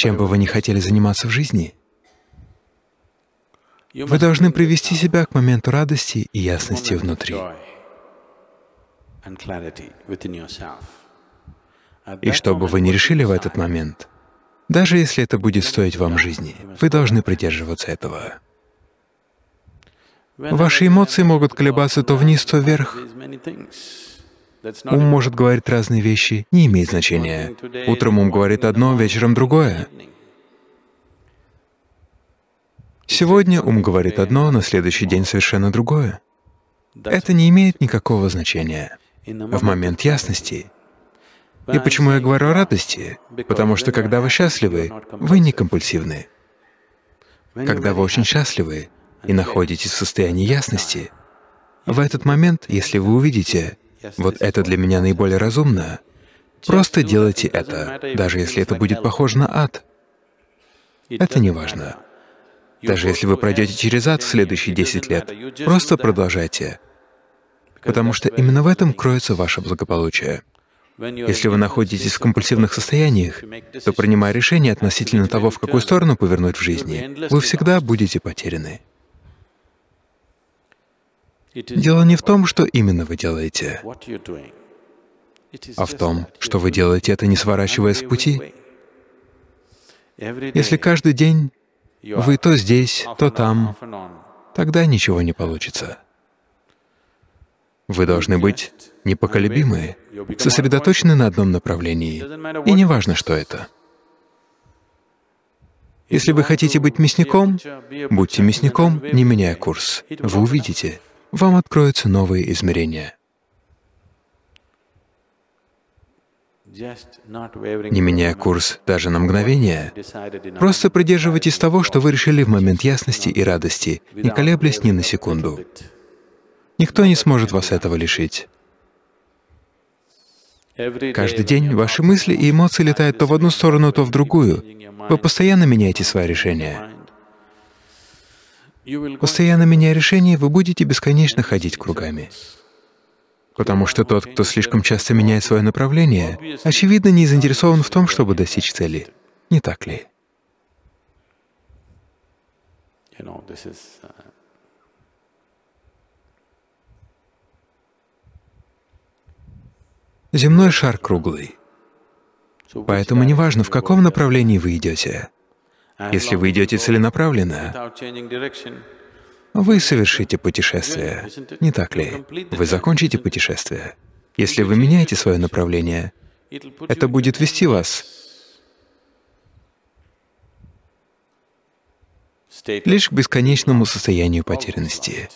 чем бы вы ни хотели заниматься в жизни, вы должны привести себя к моменту радости и ясности внутри. И что бы вы ни решили в этот момент, даже если это будет стоить вам жизни, вы должны придерживаться этого. Ваши эмоции могут колебаться то вниз, то вверх. Ум может говорить разные вещи, не имеет значения. Утром ум говорит одно, вечером другое. Сегодня ум говорит одно, на следующий день совершенно другое. Это не имеет никакого значения. В момент ясности и почему я говорю о радости? Потому что когда вы счастливы, вы не компульсивны. Когда вы очень счастливы и находитесь в состоянии ясности, в этот момент, если вы увидите, вот это для меня наиболее разумно, просто делайте это, даже если это будет похоже на ад. Это не важно. Даже если вы пройдете через ад в следующие 10 лет, просто продолжайте, потому что именно в этом кроется ваше благополучие. Если вы находитесь в компульсивных состояниях, то, принимая решение относительно того, в какую сторону повернуть в жизни, вы всегда будете потеряны. Дело не в том, что именно вы делаете, а в том, что вы делаете это, не сворачивая с пути. Если каждый день вы то здесь, то там, тогда ничего не получится. Вы должны быть непоколебимы, сосредоточены на одном направлении, и не важно, что это. Если вы хотите быть мясником, будьте мясником, не меняя курс. Вы увидите, вам откроются новые измерения. Не меняя курс даже на мгновение, просто придерживайтесь того, что вы решили в момент ясности и радости, не колеблясь ни на секунду. Никто не сможет вас этого лишить. Каждый день ваши мысли и эмоции летают то в одну сторону, то в другую. Вы постоянно меняете свои решения. Постоянно меняя решения, вы будете бесконечно ходить кругами. Потому что тот, кто слишком часто меняет свое направление, очевидно, не заинтересован в том, чтобы достичь цели. Не так ли? Земной шар круглый. Поэтому неважно, в каком направлении вы идете. Если вы идете целенаправленно, вы совершите путешествие, не так ли? Вы закончите путешествие. Если вы меняете свое направление, это будет вести вас лишь к бесконечному состоянию потерянности.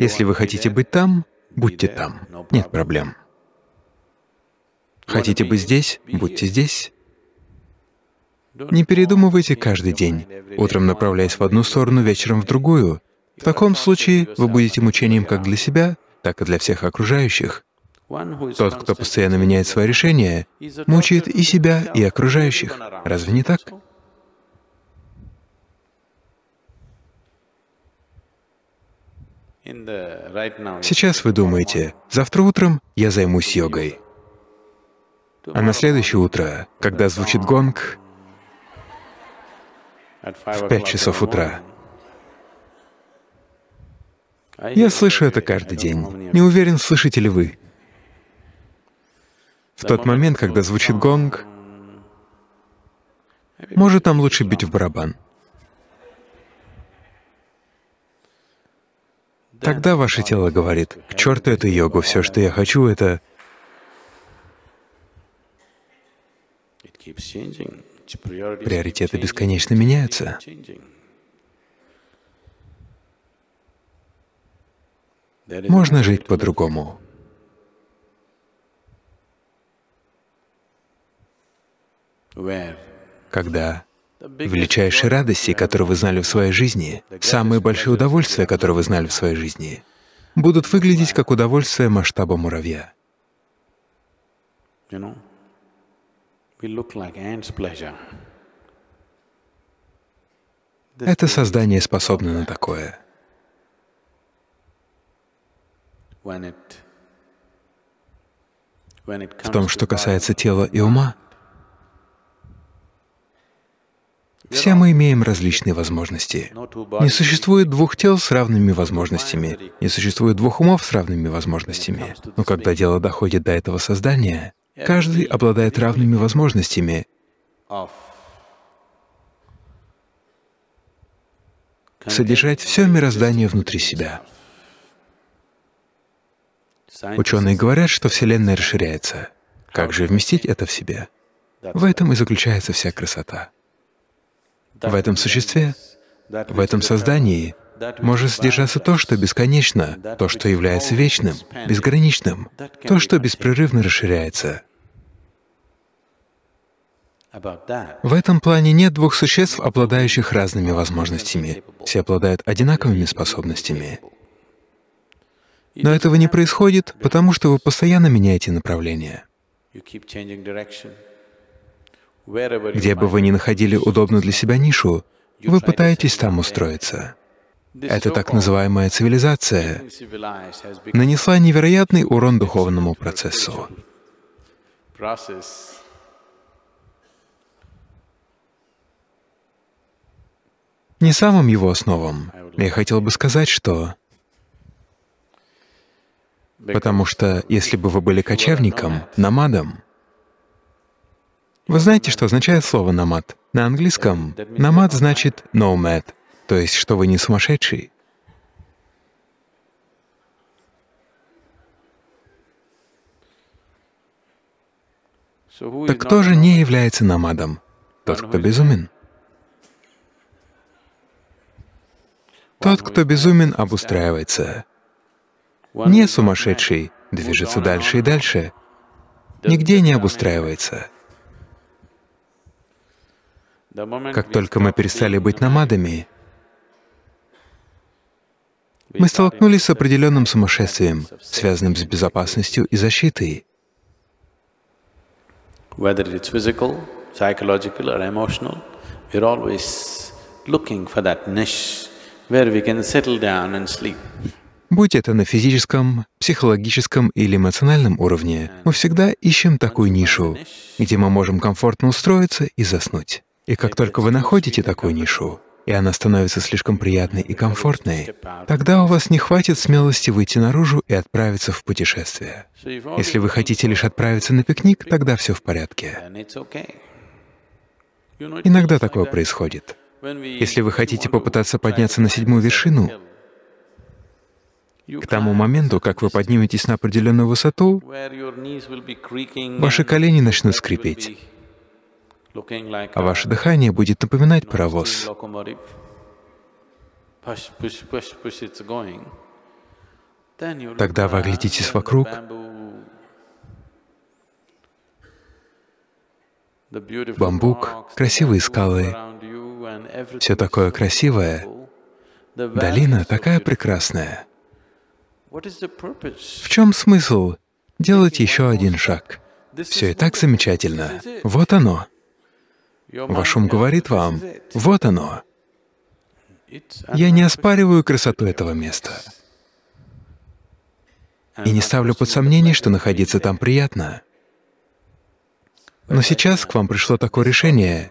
Если вы хотите быть там, будьте там, нет проблем. Хотите быть здесь, будьте здесь. Не передумывайте каждый день, утром направляясь в одну сторону, вечером в другую. В таком случае вы будете мучением как для себя, так и для всех окружающих. Тот, кто постоянно меняет свои решения, мучает и себя, и окружающих. Разве не так? Сейчас вы думаете, завтра утром я займусь йогой. А на следующее утро, когда звучит гонг, в пять часов утра, я слышу это каждый день. Не уверен, слышите ли вы. В тот момент, когда звучит гонг, может, нам лучше бить в барабан. Тогда ваше тело говорит, к черту эту йогу, все, что я хочу, это... Приоритеты бесконечно меняются. Можно жить по-другому. Когда величайшие радости, которые вы знали в своей жизни, самые большие удовольствия, которые вы знали в своей жизни, будут выглядеть как удовольствие масштаба муравья. Это создание способно на такое. В том, что касается тела и ума, все мы имеем различные возможности. Не существует двух тел с равными возможностями, не существует двух умов с равными возможностями. Но когда дело доходит до этого создания, каждый обладает равными возможностями содержать все мироздание внутри себя. Ученые говорят, что Вселенная расширяется. Как же вместить это в себе? В этом и заключается вся красота. В этом существе, в этом создании может содержаться то, что бесконечно, то, что является вечным, безграничным, то, что беспрерывно расширяется. В этом плане нет двух существ, обладающих разными возможностями. Все обладают одинаковыми способностями. Но этого не происходит, потому что вы постоянно меняете направление. Где бы вы ни находили удобную для себя нишу, вы пытаетесь там устроиться. Эта так называемая цивилизация нанесла невероятный урон духовному процессу. Не самым его основам. Я хотел бы сказать, что Потому что если бы вы были кочевником, намадом, вы знаете, что означает слово «намад»? На английском «намад» значит «nomad», то есть, что вы не сумасшедший. Так кто же не является намадом? Тот, кто безумен. Тот, кто безумен, обустраивается. Не сумасшедший движется дальше и дальше, нигде не обустраивается. Как только мы перестали быть намадами, мы столкнулись с определенным сумасшествием, связанным с безопасностью и защитой. Будь это на физическом, психологическом или эмоциональном уровне, мы всегда ищем такую нишу, где мы можем комфортно устроиться и заснуть. И как только вы находите такую нишу, и она становится слишком приятной и комфортной, тогда у вас не хватит смелости выйти наружу и отправиться в путешествие. Если вы хотите лишь отправиться на пикник, тогда все в порядке. Иногда такое происходит. Если вы хотите попытаться подняться на седьмую вершину, к тому моменту, как вы подниметесь на определенную высоту, ваши колени начнут скрипеть, а ваше дыхание будет напоминать паровоз. Тогда вы оглядитесь вокруг, бамбук, красивые скалы, все такое красивое, долина такая прекрасная. В чем смысл? Делать еще один шаг? Все и так замечательно. Вот оно. Ваш ум говорит вам, вот оно. Я не оспариваю красоту этого места. И не ставлю под сомнение, что находиться там приятно. Но сейчас к вам пришло такое решение,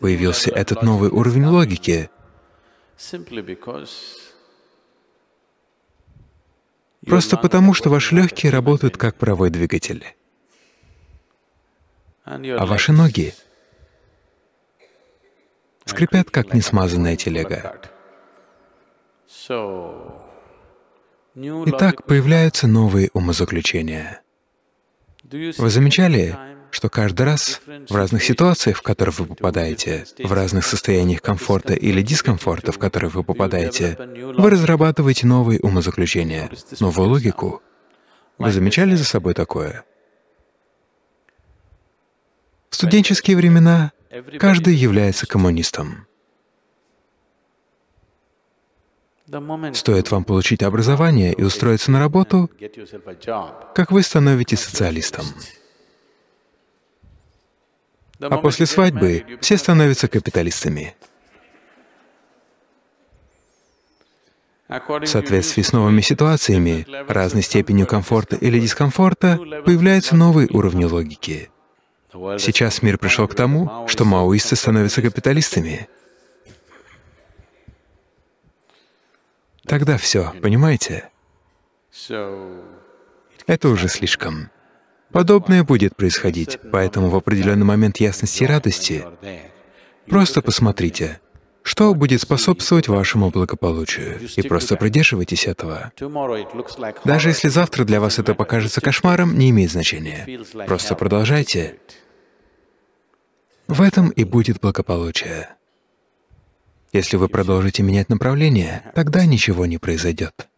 появился этот новый уровень логики, Просто потому, что ваши легкие работают как паровой двигатель, а ваши ноги скрипят, как несмазанная телега. Итак, появляются новые умозаключения. Вы замечали, что каждый раз в разных ситуациях, в которые вы попадаете, в разных состояниях комфорта или дискомфорта, в которые вы попадаете, вы разрабатываете новые умозаключения, новую логику. Вы замечали за собой такое? Студенческие времена каждый является коммунистом. Стоит вам получить образование и устроиться на работу, как вы становитесь социалистом. А после свадьбы все становятся капиталистами. В соответствии с новыми ситуациями, разной степенью комфорта или дискомфорта, появляются новые уровни логики. Сейчас мир пришел к тому, что маоисты становятся капиталистами. Тогда все, понимаете? Это уже слишком. Подобное будет происходить, поэтому в определенный момент ясности и радости просто посмотрите, что будет способствовать вашему благополучию, и просто придерживайтесь этого. Даже если завтра для вас это покажется кошмаром, не имеет значения. Просто продолжайте. В этом и будет благополучие. Если вы продолжите менять направление, тогда ничего не произойдет.